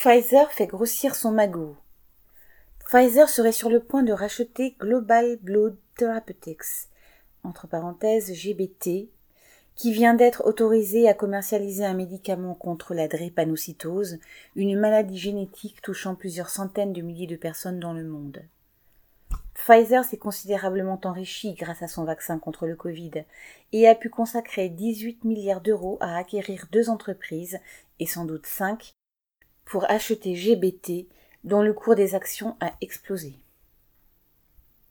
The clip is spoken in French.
Pfizer fait grossir son magot. Pfizer serait sur le point de racheter Global Blood Therapeutics, entre parenthèses GBT, qui vient d'être autorisé à commercialiser un médicament contre la drépanocytose, une maladie génétique touchant plusieurs centaines de milliers de personnes dans le monde. Pfizer s'est considérablement enrichi grâce à son vaccin contre le Covid et a pu consacrer 18 milliards d'euros à acquérir deux entreprises, et sans doute cinq, pour acheter GBT, dont le cours des actions a explosé.